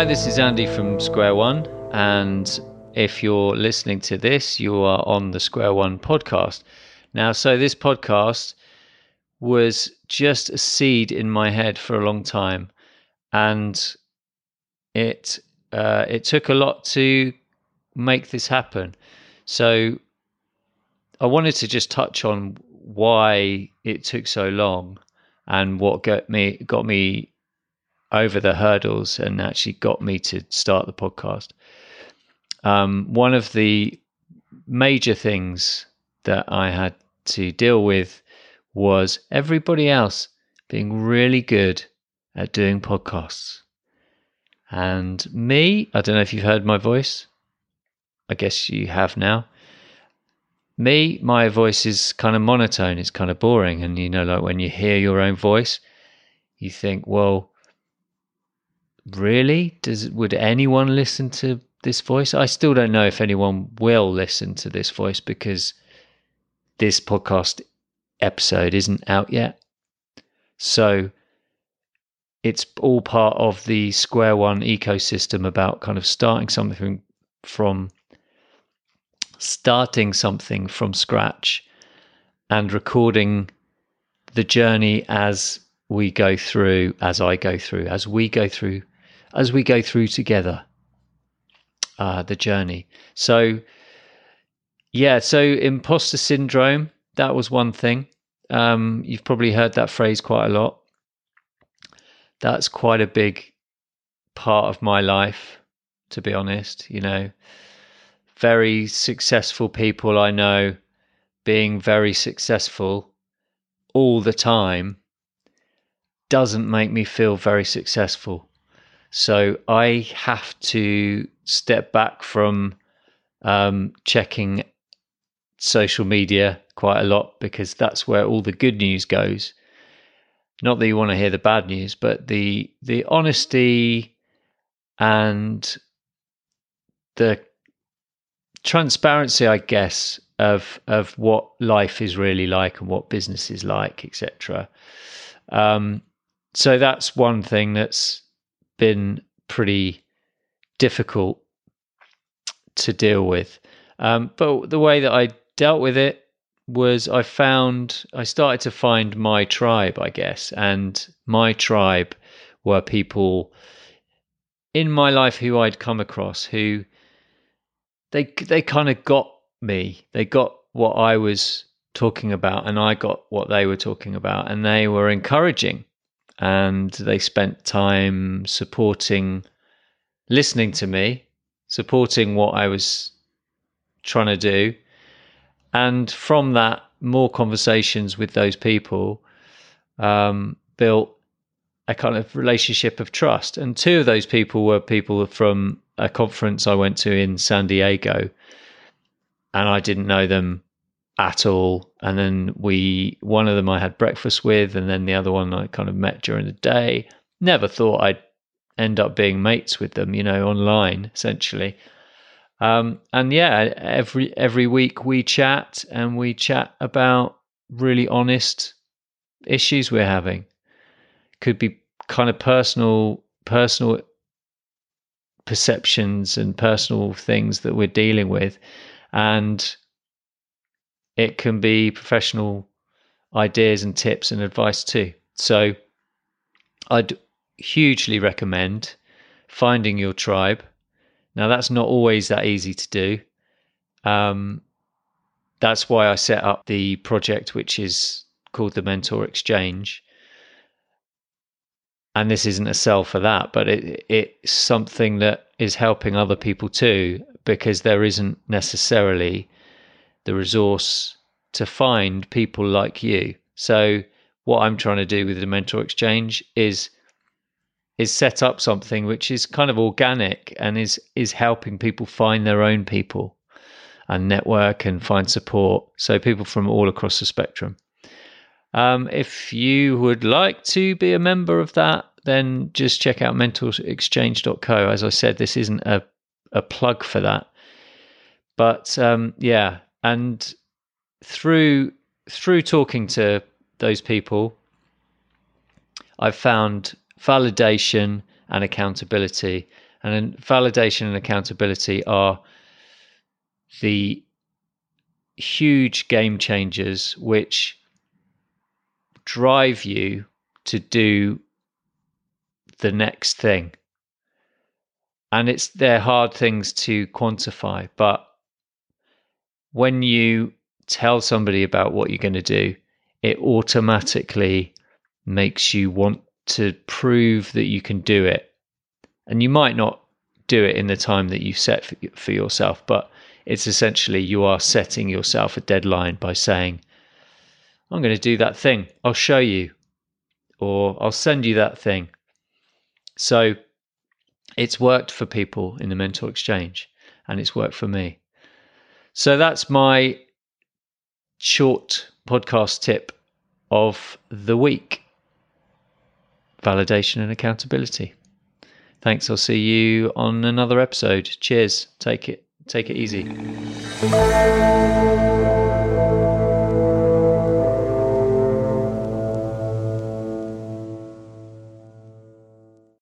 Hi, this is Andy from Square One, and if you're listening to this, you are on the Square One podcast. Now, so this podcast was just a seed in my head for a long time, and it uh, it took a lot to make this happen. So I wanted to just touch on why it took so long and what got me got me over the hurdles and actually got me to start the podcast. Um, one of the major things that I had to deal with was everybody else being really good at doing podcasts. And me, I don't know if you've heard my voice. I guess you have now. Me, my voice is kind of monotone, it's kind of boring. And you know, like when you hear your own voice, you think, well, really? Does would anyone listen to this voice? I still don't know if anyone will listen to this voice because this podcast episode isn't out yet. So it's all part of the Square One ecosystem about kind of starting something from starting something from scratch and recording the journey as we go through, as I go through, as we go through, as we go through together, uh, the journey. So, yeah, so imposter syndrome, that was one thing. Um, you've probably heard that phrase quite a lot. That's quite a big part of my life, to be honest. You know, very successful people I know being very successful all the time doesn't make me feel very successful. So I have to step back from um, checking social media quite a lot because that's where all the good news goes. Not that you want to hear the bad news, but the the honesty and the transparency, I guess, of of what life is really like and what business is like, etc. Um, so that's one thing that's been pretty difficult to deal with. Um, but the way that I dealt with it was I found I started to find my tribe, I guess, and my tribe were people in my life who I'd come across who they they kind of got me. They got what I was talking about, and I got what they were talking about, and they were encouraging, and they spent time supporting, listening to me, supporting what I was trying to do, and from that, more conversations with those people um, built a kind of relationship of trust. And two of those people were people from a conference I went to in San Diego, and I didn't know them at all. And then we, one of them I had breakfast with, and then the other one I kind of met during the day. Never thought I'd end up being mates with them, you know, online essentially. Um, and yeah, every every week we chat and we chat about really honest issues we're having. Could be kind of personal personal perceptions and personal things that we're dealing with. And it can be professional ideas and tips and advice too. So I'd hugely recommend finding your tribe. Now, that's not always that easy to do. Um, that's why I set up the project, which is called the Mentor Exchange and this isn't a sell for that, but it it's something that is helping other people too, because there isn't necessarily the resource to find people like you. So what I'm trying to do with the mentor exchange is is set up something which is kind of organic and is is helping people find their own people and network and find support. So people from all across the spectrum. Um, if you would like to be a member of that, then just check out mentorexchange.co. As I said, this isn't a, a plug for that. But um, yeah, and through through talking to those people, I've found validation and accountability. And validation and accountability are the huge game changers which drive you to do the next thing. And it's they're hard things to quantify, but when you tell somebody about what you're going to do, it automatically makes you want to prove that you can do it. And you might not do it in the time that you set for, for yourself, but it's essentially you are setting yourself a deadline by saying, I'm going to do that thing. I'll show you, or I'll send you that thing. So it's worked for people in the mentor exchange, and it's worked for me. So that's my short podcast tip of the week validation and accountability. Thanks. I'll see you on another episode. Cheers. Take it take it easy.